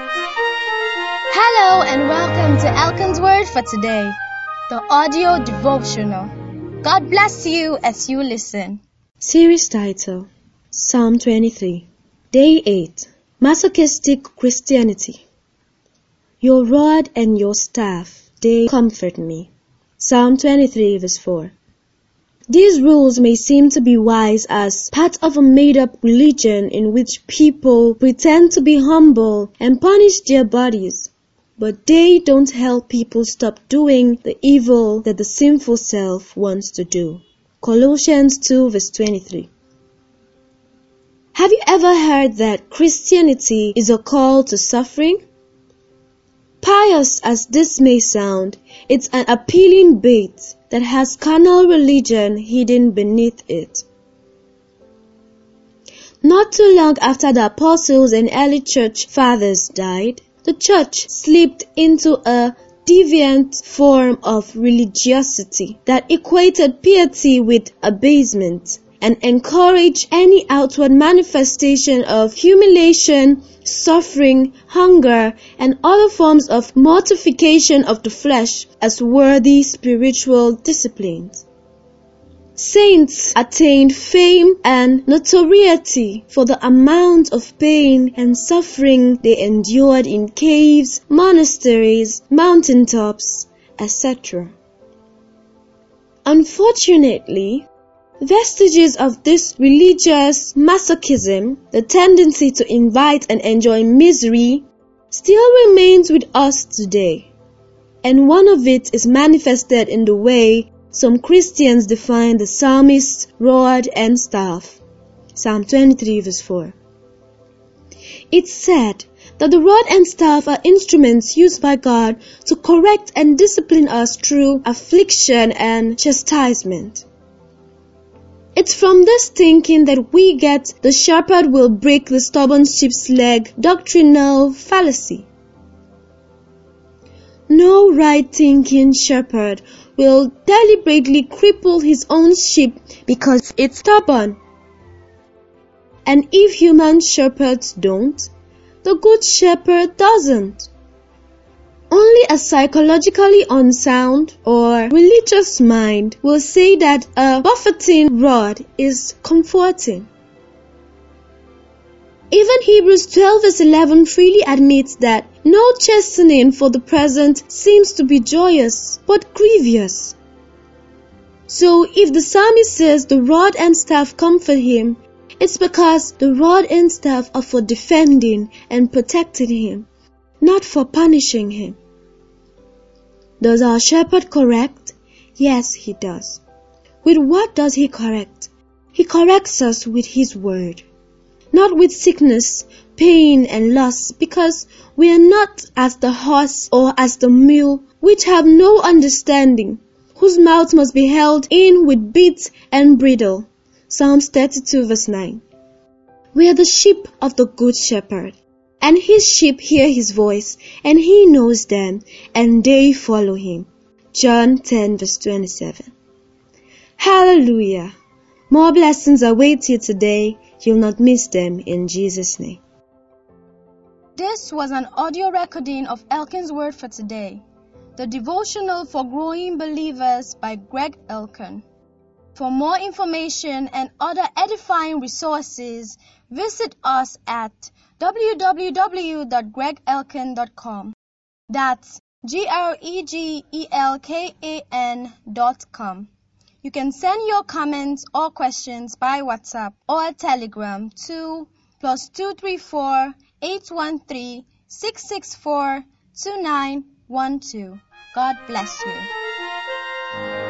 Hello and welcome to Elkan's Word for today, the audio devotional. God bless you as you listen. Series title Psalm 23 Day 8 Masochistic Christianity Your rod and your staff, they comfort me. Psalm 23 verse 4 These rules may seem to be wise as part of a made-up religion in which people pretend to be humble and punish their bodies, but they don't help people stop doing the evil that the sinful self wants to do. Colossians 2 verse 23. Have you ever heard that Christianity is a call to suffering? Pious as this may sound, it's an appealing bait that has carnal religion hidden beneath it. Not too long after the apostles and early church fathers died, the church slipped into a deviant form of religiosity that equated piety with abasement and encourage any outward manifestation of humiliation, suffering, hunger, and other forms of mortification of the flesh as worthy spiritual disciplines. Saints attained fame and notoriety for the amount of pain and suffering they endured in caves, monasteries, mountaintops, etc. Unfortunately, vestiges of this religious masochism, the tendency to invite and enjoy misery, still remains with us today. And one of it is manifested in the way some Christians define the psalmist's rod and staff. Psalm 23 verse 4. It's said that the rod and staff are instruments used by God to correct and discipline us through affliction and chastisement. It's from this thinking that we get the shepherd will break the stubborn sheep's leg doctrinal fallacy. No right thinking shepherd will deliberately cripple his own sheep because it's stubborn. And if human shepherds don't, the good shepherd doesn't. Only a psychologically unsound or religious mind will say that a buffeting rod is comforting. Even Hebrews 12 verse 11 freely admits that no chastening for the present seems to be joyous, but grievous. So if the psalmist says the rod and staff comfort him, it's because the rod and staff are for defending and protecting him, not for punishing him. Does our shepherd correct? Yes, he does. With what does he correct? He corrects us with his word not with sickness, pain, and loss, because we are not as the horse or as the mule, which have no understanding, whose mouth must be held in with bit and bridle. Psalms 32 verse 9. We are the sheep of the good shepherd, and his sheep hear his voice, and he knows them, and they follow him. John 10 verse 27. Hallelujah! More blessings await you today You'll not miss them in Jesus' name. This was an audio recording of Elkan's Word for today, the devotional for growing believers by Greg Elkin. For more information and other edifying resources, visit us at www.gregelkan.com. That's G R E G E L K A N dot com. You can send your comments or questions by WhatsApp or Telegram to plus 234 813 664 2912. God bless you.